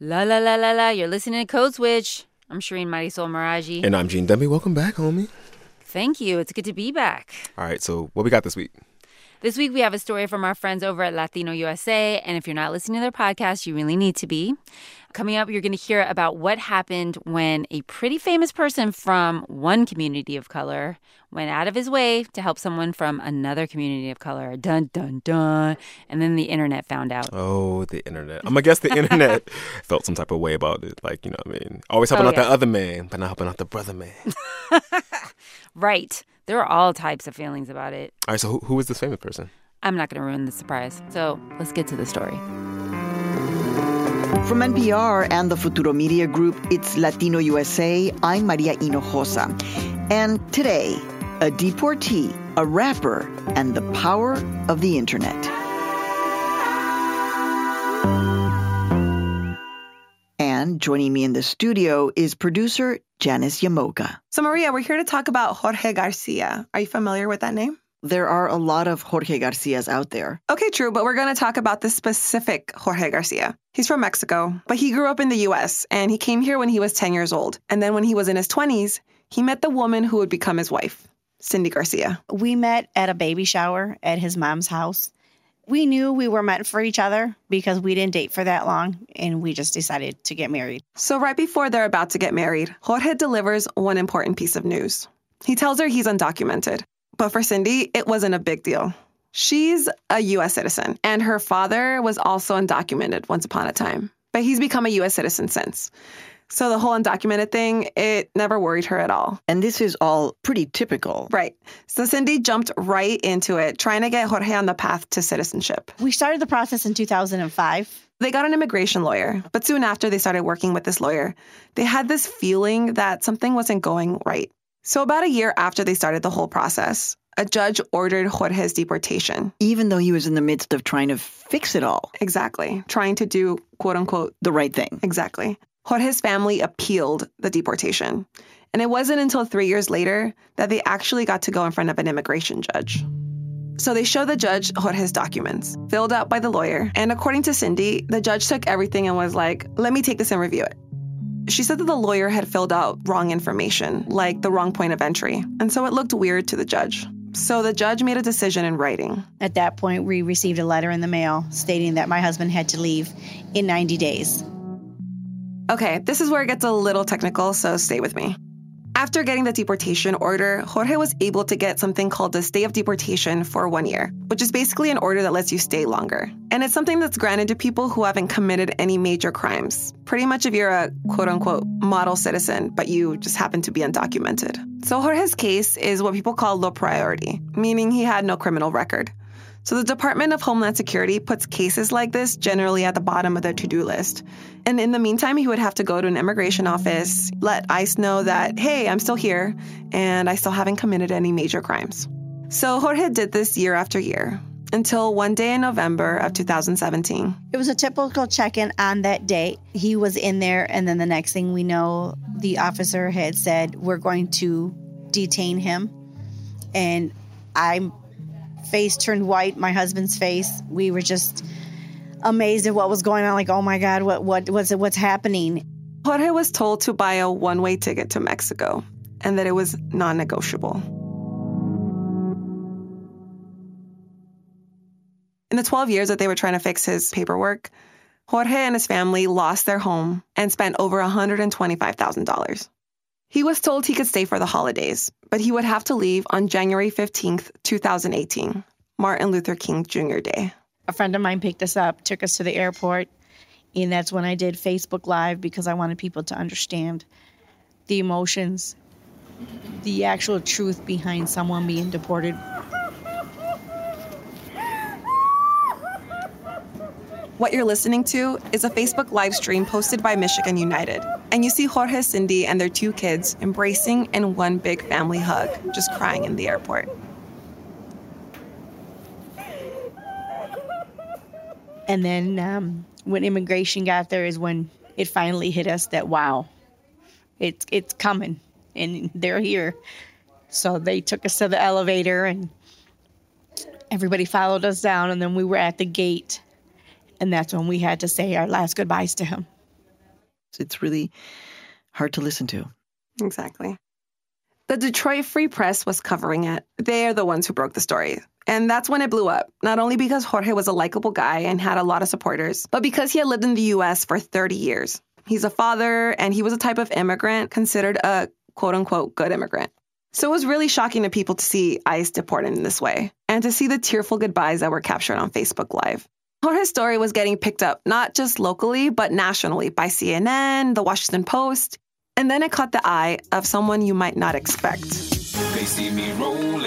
La la la la la, you're listening to Code Switch. I'm Shireen Marisol Meraji. And I'm Gene Demby. Welcome back, homie. Thank you. It's good to be back. All right, so what we got this week? This week we have a story from our friends over at Latino USA, and if you're not listening to their podcast, you really need to be. Coming up, you're going to hear about what happened when a pretty famous person from one community of color went out of his way to help someone from another community of color. Dun, dun, dun. And then the internet found out. Oh, the internet. I'm going to guess the internet felt some type of way about it. Like, you know what I mean? Always helping Oh, out yeah. the other man, but not helping out the brother man. Right. There are all types of feelings about it. All right, so who, who is this famous person? I'm not going to ruin the surprise. So let's get to the story. From NPR and the Futuro Media Group, it's Latino USA. I'm Maria Hinojosa. And today, a deportee, a rapper, and the power of the internet. And joining me in the studio is producer Janice Llamoca. So, Maria, we're here to talk about Jorge Garcia. Are you familiar with that name? There are a lot of Jorge Garcias out there. Okay, true, but we're going to talk about the specific Jorge Garcia. He's from Mexico, but he grew up in the US and he came here when he was 10 years old. And then when he was in his 20s, he met the woman who would become his wife, Cindy Garcia. We met at a baby shower at his mom's house. We knew we were meant for each other because we didn't date for that long and we just decided to get married. So, right before they're about to get married, Jorge delivers one important piece of news. He tells her he's undocumented. But for Cindy, it wasn't a big deal. She's a US citizen, and her father was also undocumented once upon a time. But he's become a US citizen since. So the whole undocumented thing, it never worried her at all. And this is all pretty typical. Right. So Cindy jumped right into it, trying to get Jorge on the path to citizenship. We started the process in 2005. They got an immigration lawyer, but soon after they started working with this lawyer, they had this feeling that something wasn't going right. So, about a year after they started the whole process, a judge ordered Jorge's deportation. Even though he was in the midst of trying to fix it all, Exactly. Trying to do quote unquote the right thing. exactly. Jorge's family appealed the deportation. And it wasn't until three years later that they actually got to go in front of an immigration judge. So they show the judge Jorge's documents, filled out by the lawyer. And according to Cindy, the judge took everything and was like, let me take this and review it. She said that the lawyer had filled out wrong information, like the wrong point of entry. And so it looked weird to the judge. So the judge made a decision in writing. At that point, we received a letter in the mail stating that my husband had to leave in 90 days. Okay, this is where it gets a little technical, so stay with me. After getting the deportation order, Jorge was able to get something called the stay of deportation for one year, which is basically an order that lets you stay longer. And it's something that's granted to people who haven't committed any major crimes. Pretty much if you're a quote unquote model citizen, but you just happen to be undocumented. So Jorge's case is what people call low priority, meaning he had no criminal record. So the Department of Homeland Security puts cases like this generally at the bottom of their to-do list. And in the meantime, he would have to go to an immigration office, let ICE know that, hey, I'm still here and I still haven't committed any major crimes. So Jorge did this year after year until one day in November of 2017. It was a typical check in on that date. He was in there, and then the next thing we know, the officer had said, We're going to detain him. And I'm face turned white, my husband's face. We were just amazed at what was going on. Like, oh my God, what what was it? What's happening? Jorge was told to buy a one-way ticket to Mexico and that it was non-negotiable. In the 12 years that they were trying to fix his paperwork, Jorge and his family lost their home and spent over $125,000. He was told he could stay for the holidays, but he would have to leave on January 15th, 2018, Martin Luther King Jr. Day. A friend of mine picked us up, took us to the airport, and that's when I did Facebook Live because I wanted people to understand the emotions, the actual truth behind someone being deported. What you're listening to is a Facebook live stream posted by Michigan United. And you see Jorge, Cindy, and their two kids embracing in one big family hug, just crying in the airport. And then um, when immigration got there is when it finally hit us that wow, it's it's coming and they're here. So they took us to the elevator and everybody followed us down and then we were at the gate and that's when we had to say our last goodbyes to him. It's really hard to listen to. Exactly. The Detroit Free Press was covering it. They are the ones who broke the story. And that's when it blew up, not only because Jorge was a likable guy and had a lot of supporters, but because he had lived in the US for 30 years. He's a father, and he was a type of immigrant considered a quote unquote good immigrant. So it was really shocking to people to see ICE deport him in this way and to see the tearful goodbyes that were captured on Facebook Live. Jorge's story was getting picked up not just locally, but nationally by CNN, The Washington Post, and then it caught the eye of someone you might not expect. They see me rolling,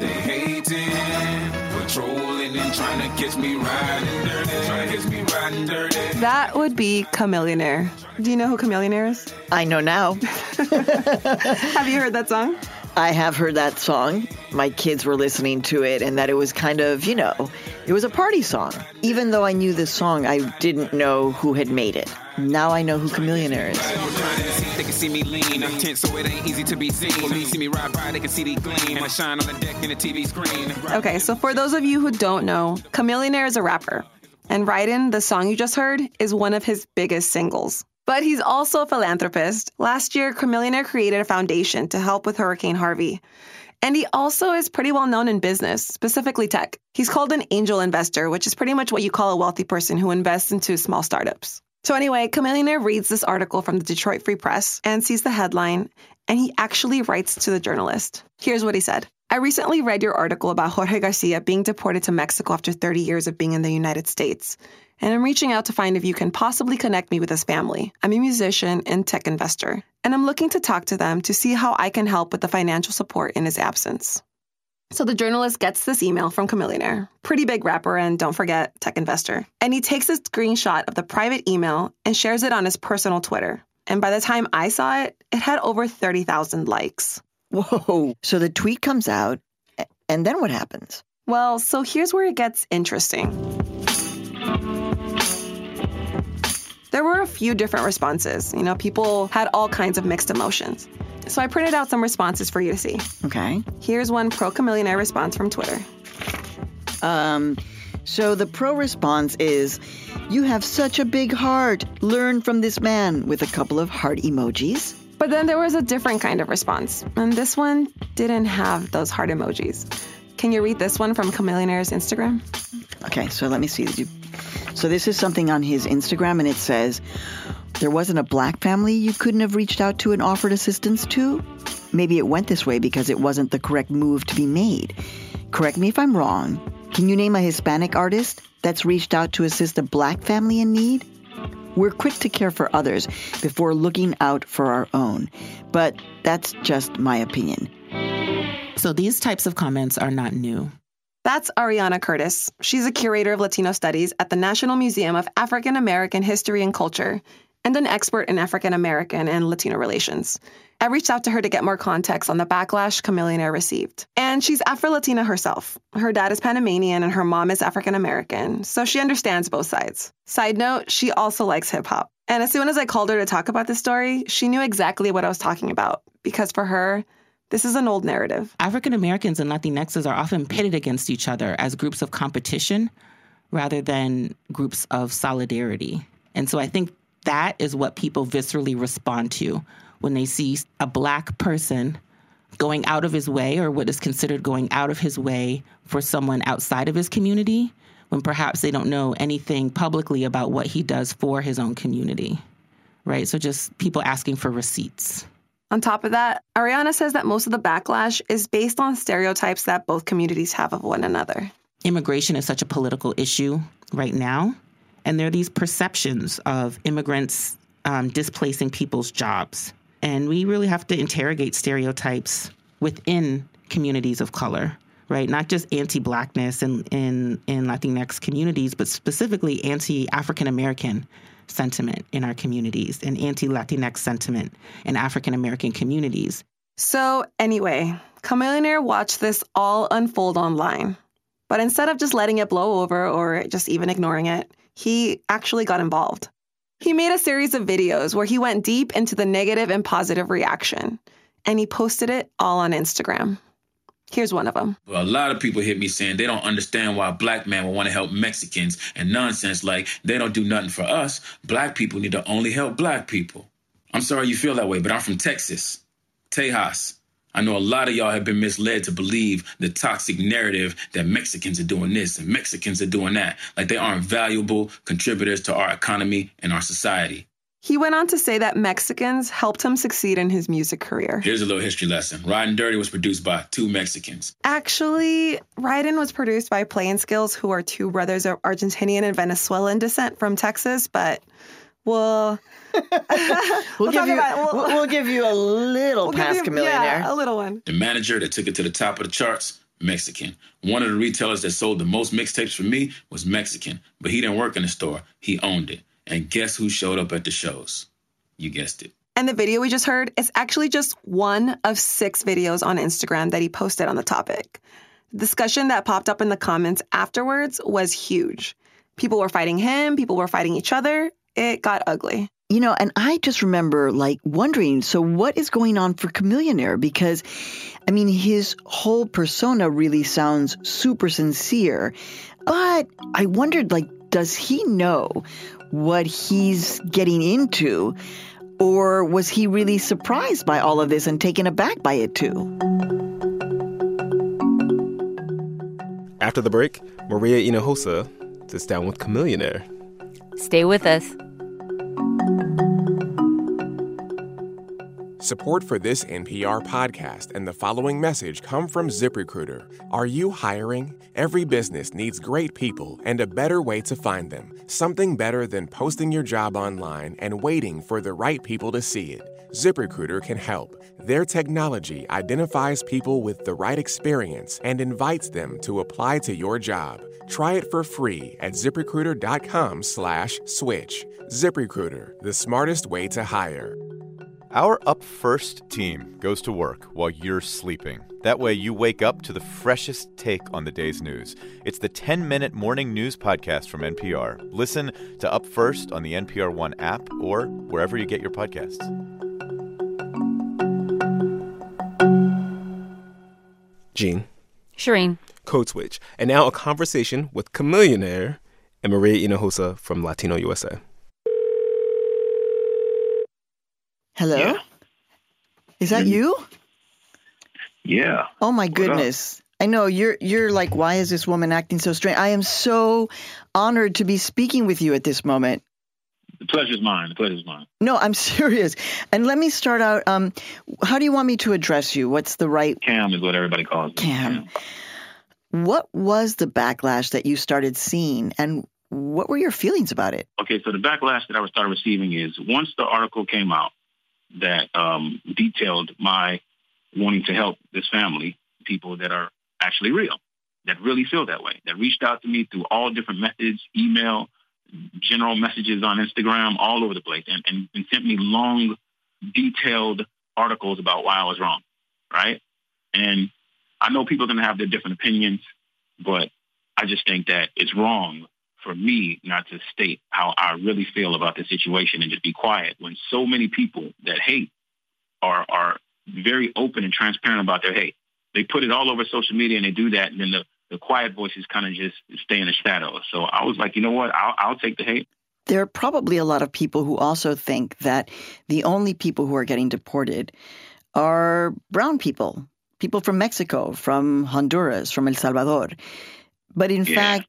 they hating, patrolling and trying to catch me riding dirty, trying to catch me riding dirty. That would be Chamillionaire. Do you know who Chamillionaire is? I know now. Have you heard that song? I have heard that song. My kids were listening to it, and that it was kind of, you know, it was a party song. Even though I knew this song, I didn't know who had made it. Now I know who Chamillionaire is. They can see me lean, I'm tense, so it ain't easy to be seen. When they see me ride by, they can see the gleam. I shine on the deck in the TV screen. Okay, so for those of you who don't know, Chamillionaire is a rapper. And Ridin', the song you just heard, is one of his biggest singles. But he's also a philanthropist. Last year, Chamillionaire created a foundation to help with Hurricane Harvey. And he also is pretty well known in business, specifically tech. He's called an angel investor, which is pretty much what you call a wealthy person who invests into small startups. So, anyway, Chamillionaire reads this article from the Detroit Free Press and sees the headline, and he actually writes to the journalist. Here's what he said I recently read your article about Jorge Garcia being deported to Mexico after 30 years of being in the United States. And I'm reaching out to find if you can possibly connect me with his family. I'm a musician and tech investor, and I'm looking to talk to them to see how I can help with the financial support in his absence. So the journalist gets this email from Chamillionaire, pretty big rapper and don't forget, tech investor. And he takes a screenshot of the private email and shares it on his personal Twitter. And by the time I saw it, it had over 30,000 likes. Whoa. So the tweet comes out, and then what happens? Well, so here's where it gets interesting. There were a few different responses. You know, people had all kinds of mixed emotions. So I printed out some responses for you to see. Okay. Here's one pro Chamillionaire response from Twitter. Um, so the pro response is, You have such a big heart. Learn from this man with a couple of heart emojis. But then there was a different kind of response, and this one didn't have those heart emojis. Can you read this one from Chamillionaire's Instagram? Okay, so let me see. So this is something on his Instagram, and it says, There wasn't a black family you couldn't have reached out to and offered assistance to? Maybe it went this way because it wasn't the correct move to be made. Correct me if I'm wrong. Can you name a Hispanic artist that's reached out to assist a black family in need? We're quick to care for others before looking out for our own, but that's just my opinion. So these types of comments are not new. That's Ariana Curtis. She's a curator of Latino studies at the National Museum of African American History and Culture and an expert in African American and Latino relations. I reached out to her to get more context on the backlash Chamillionaire received. And she's Afro Latina herself. Her dad is Panamanian and her mom is African American, so she understands both sides. Side note, she also likes hip hop. And as soon as I called her to talk about this story, she knew exactly what I was talking about, because for her, this is an old narrative. African Americans and Latinxes are often pitted against each other as groups of competition rather than groups of solidarity. And so I think that is what people viscerally respond to when they see a black person going out of his way or what is considered going out of his way for someone outside of his community when perhaps they don't know anything publicly about what he does for his own community. Right? So just people asking for receipts. On top of that, Ariana says that most of the backlash is based on stereotypes that both communities have of one another. immigration is such a political issue right now. And there are these perceptions of immigrants um, displacing people's jobs. And we really have to interrogate stereotypes within communities of color, right? Not just anti blackness in, in, in Latinx communities, but specifically anti African American sentiment in our communities and anti Latinx sentiment in African American communities. So, anyway, Chamillionaire watched this all unfold online. But instead of just letting it blow over or just even ignoring it, he actually got involved. He made a series of videos where he went deep into the negative and positive reaction, and he posted it all on Instagram. Here's one of them. A lot of people hit me saying they don't understand why black man would want to help Mexicans and nonsense like they don't do nothing for us. Black people need to only help black people. I'm sorry you feel that way, but I'm from Texas, Tejas. I know a lot of y'all have been misled to believe the toxic narrative that Mexicans are doing this and Mexicans are doing that, like they aren't valuable contributors to our economy and our society. He went on to say that Mexicans helped him succeed in his music career. Here's a little history lesson. Riding Dirty was produced by two Mexicans. Actually, Riding was produced by Play-N-Skillz, who are two brothers of Argentinian and Venezuelan descent from Texas, but we'll We'll, give you about- we'll, we'll- we'll give you a little we'll give past you- Chamillionaire. Yeah, a little one. The manager that took it to the top of the charts, Mexican. One of the retailers that sold the most mixtapes for me was Mexican, but he didn't work in the store. He owned it. And guess who showed up at the shows? You guessed it. And the video we just heard is actually just one of six videos on Instagram that he posted on the topic. The discussion that popped up in the comments afterwards was huge. People were fighting him, people were fighting each other. It got ugly. You know, and I just remember like wondering, so what is going on for Chamillionaire? Because, I mean, his whole persona really sounds super sincere. But I wondered, like, does he know what he's getting into? Or was he really surprised by all of this and taken aback by it too? After the break, Maria Hinojosa sits down with Chamillionaire. Stay with us. Support for this NPR podcast and the following message come from ZipRecruiter. Are you hiring? Every business needs great people and a better way to find them. Something better than posting your job online and waiting for the right people to see it. ZipRecruiter can help. Their technology identifies people with the right experience and invites them to apply to your job. Try it for free at ziprecruiter.com/switch. ZipRecruiter, the smartest way to hire. Our Up First team goes to work while you're sleeping. That way, you wake up to the freshest take on the day's news. It's the 10 minute morning news podcast from NPR. Listen to Up First on the NPR One app or wherever you get your podcasts. Gene, Shireen. Code Switch. And now a conversation with Chamillionaire and Maria Hinojosa from Latino USA. Hello? Yeah. Is that you? Yeah. Oh my What up? goodness. I know you're you're like why is this woman acting so strange? I am so honored to be speaking with you at this moment. The pleasure's mine. The pleasure's mine. No, I'm serious. And let me start out um how do you want me to address you? What's the right Cam is what everybody calls me. Cam. What was the backlash that you started seeing and what were your feelings about it? Okay, so the backlash that I started receiving is once the article came out that um, detailed my wanting to help this family, people that are actually real, that really feel that way, that reached out to me through all different methods, email, general messages on Instagram, all over the place, and, and, and sent me long, detailed articles about why I was wrong, right? And I know people are going to have their different opinions, but I just think that it's wrong for me not to state how I really feel about the situation and just be quiet when so many people that hate are are very open and transparent about their hate. They put it all over social media and they do that, and then the, the quiet voices kind of just stay in the shadows. So I was like, you know what? I'll, I'll take the hate. There are probably a lot of people who also think that the only people who are getting deported are brown people, people from Mexico, from Honduras, from El Salvador. But in Yeah. fact,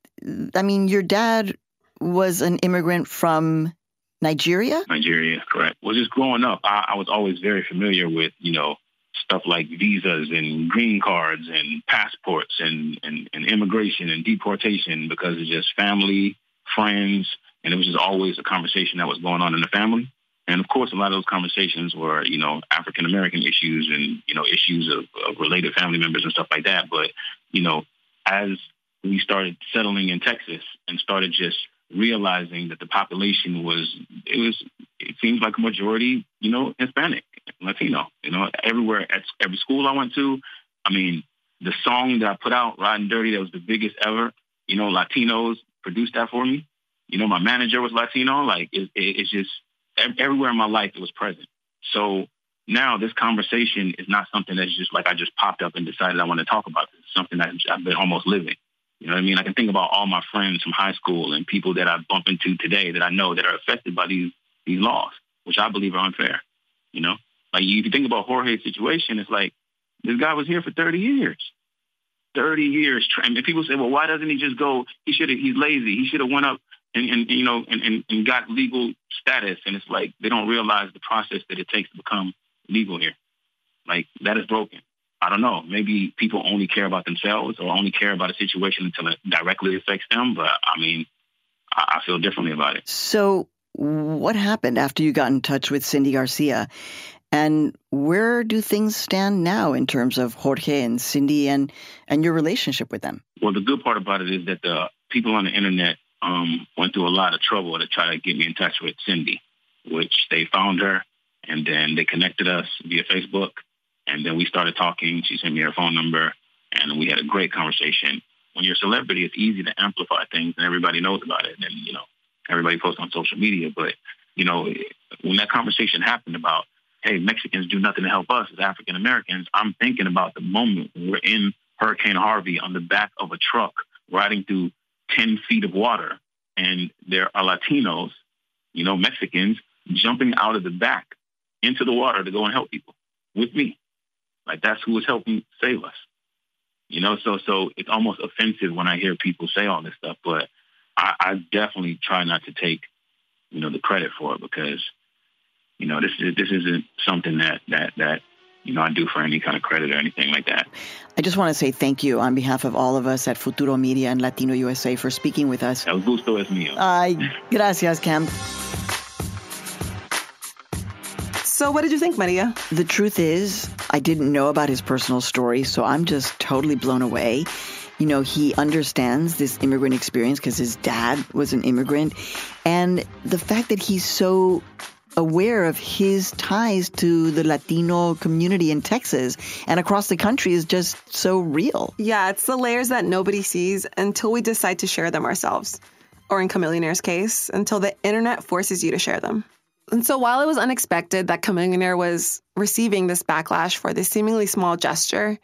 I mean, your dad was an immigrant from Nigeria? Nigeria, correct. Well, just growing up, I, I was always very familiar with, you know, stuff like visas and green cards and passports and, and, and immigration and deportation because it's just family, friends, and it was just always a conversation that was going on in the family. And of course, a lot of those conversations were, you know, African American issues and, you know, issues of, of related family members and stuff like that. But, you know, as we started settling in Texas and started just realizing that the population was it was it seems like a majority, you know, Hispanic, Latino. You know, everywhere at every school I went to, I mean, the song that I put out, Riding Dirty, that was the biggest ever. You know, Latinos produced that for me. You know, my manager was Latino. Like it, it, it's just everywhere in my life it was present. So now this conversation is not something that's just like I just popped up and decided I want to talk about this. It's something that I've been almost living. You know what I mean? I can think about all my friends from high school and people that I bump into today that I know that are affected by these these laws, which I believe are unfair. You know, like if you think about Jorge's situation, it's like this guy was here for 30 years. 30 years. And people say, well, why doesn't he just go? He should have, he's lazy. He should have went up and, and you know, and, and, and got legal status. And it's like, they don't realize the process that it takes to become legal here. Like that is broken. I don't know. Maybe people only care about themselves or only care about a situation until it directly affects them. But I mean, I, I feel differently about it. So, what happened after you got in touch with Cindy Garcia? And where do things stand now in terms of Jorge and Cindy and, and your relationship with them? Well, the good part about it is that the people on the internet um, went through a lot of trouble to try to get me in touch with Cindy, which they found her and then they connected us via Facebook. And then we started talking. She sent me her phone number and we had a great conversation. When you're a celebrity, it's easy to amplify things and everybody knows about it. And, you know, everybody posts on social media. But, you know, when that conversation happened about hey, Mexicans do nothing to help us as African Americans, I'm thinking about the moment we're in Hurricane Harvey on the back of a truck riding through 10 feet of water and there are Latinos, you know, Mexicans jumping out of the back into the water to go and help people with me. Like that's who was helping save us. You know, so so it's almost offensive when I hear people say all this stuff, but I, I definitely try not to take, you know, the credit for it because you know, this is this isn't something that that that you know I do for any kind of credit or anything like that. I just want to say thank you on behalf of all of us at Futuro Media and Latino USA for speaking with us. El gusto es mío. Ay, gracias, Cam. So, what did you think, Maria? The truth is, I didn't know about his personal story, so I'm just totally blown away. You know, he understands this immigrant experience because his dad was an immigrant. And the fact that he's so aware of his ties to the Latino community in Texas and across the country is just so real. Yeah, it's the layers that nobody sees until we decide to share them ourselves. Or in Chamillionaire's case, until the internet forces you to share them. And so while it was unexpected that Chamillionaire was receiving this backlash for this seemingly small gesture,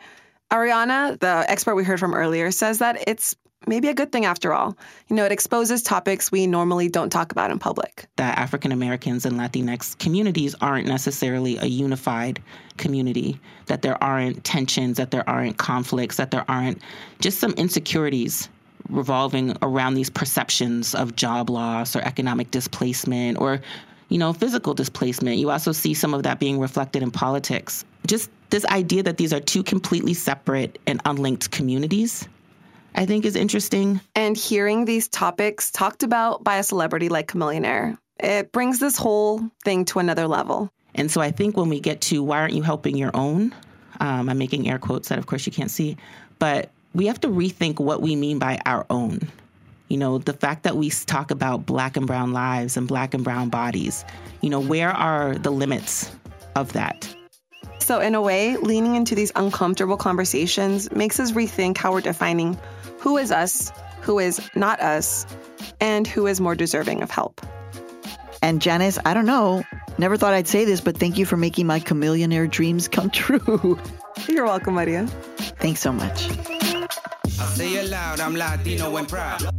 Ariana, the expert we heard from earlier, says that it's maybe a good thing after all. You know, it exposes topics we normally don't talk about in public. That African Americans and Latinx communities aren't necessarily a unified community, that there aren't tensions, that there aren't conflicts, that there aren't just some insecurities revolving around these perceptions of job loss or economic displacement or you know, physical displacement. You also see some of that being reflected in politics. Just this idea that these are two completely separate and unlinked communities I think is interesting. And hearing these topics talked about by a celebrity like Chamillionaire, it brings this whole thing to another level. And so I think when we get to why aren't you helping your own? Um, I'm making air quotes that, of course, you can't see, but we have to rethink what we mean by our own. You know, the fact that we talk about black and brown lives and black and brown bodies, you know, where are the limits of that? So, in a way, leaning into these uncomfortable conversations makes us rethink how we're defining who is us, who is not us, and who is more deserving of help. And Janice, I don't know, never thought I'd say this, but thank you for making my chamillionaire dreams come true. You're welcome, Maria. Thanks so much. I say it loud, I'm Latino and proud.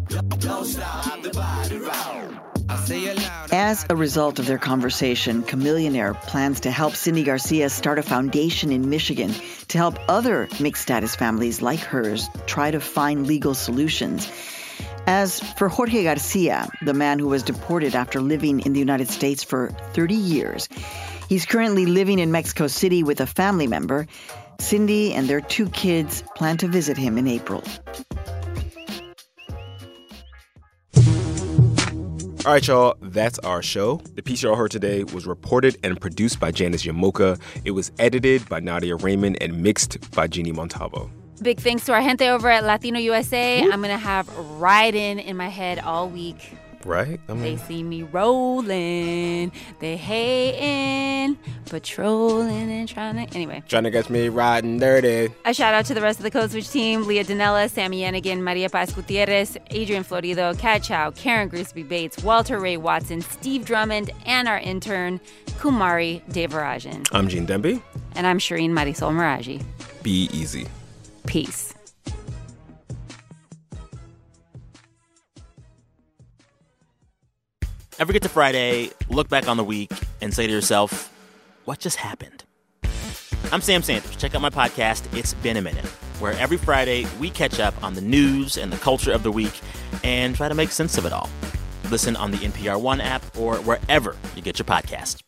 As a result of their conversation, Chamillionaire plans to help Cindy Garcia start a foundation in Michigan to help other mixed status families like hers try to find legal solutions. As for Jorge Garcia, the man who was deported after living in the United States for 30 years, he's currently living in Mexico City with a family member. Cindy and their two kids plan to visit him in April. All right, y'all, that's our show. The piece y'all heard today was reported and produced by Janice Llamoca. It was edited by Nadia Reiman and mixed by Jeanne Montalvo. Big thanks to our gente over at Latino USA. I'm going to have Riding in my head all week. Right? I mean, they see me rolling, they hating, patrolling and trying to. Anyway. Trying to catch me riding dirty. A shout out to the rest of the Code Switch team Leah Donnella, Sami Yenigun, Maria Paz Gutierrez, Adrian Florido, Kat Chow, Karen Grigsby Bates, Walter Ray Watson, Steve Drummond, and our intern, Kumari Devarajan. I'm Gene Demby. And I'm Shireen Marisol Meraji. Be easy. Peace. Ever get to Friday, look back on the week, and say to yourself, what just happened? I'm Sam Sanders. Check out my podcast, It's Been a Minute, where every Friday we catch up on the news and the culture of the week and try to make sense of it all. Listen on the NPR One app or wherever you get your podcasts.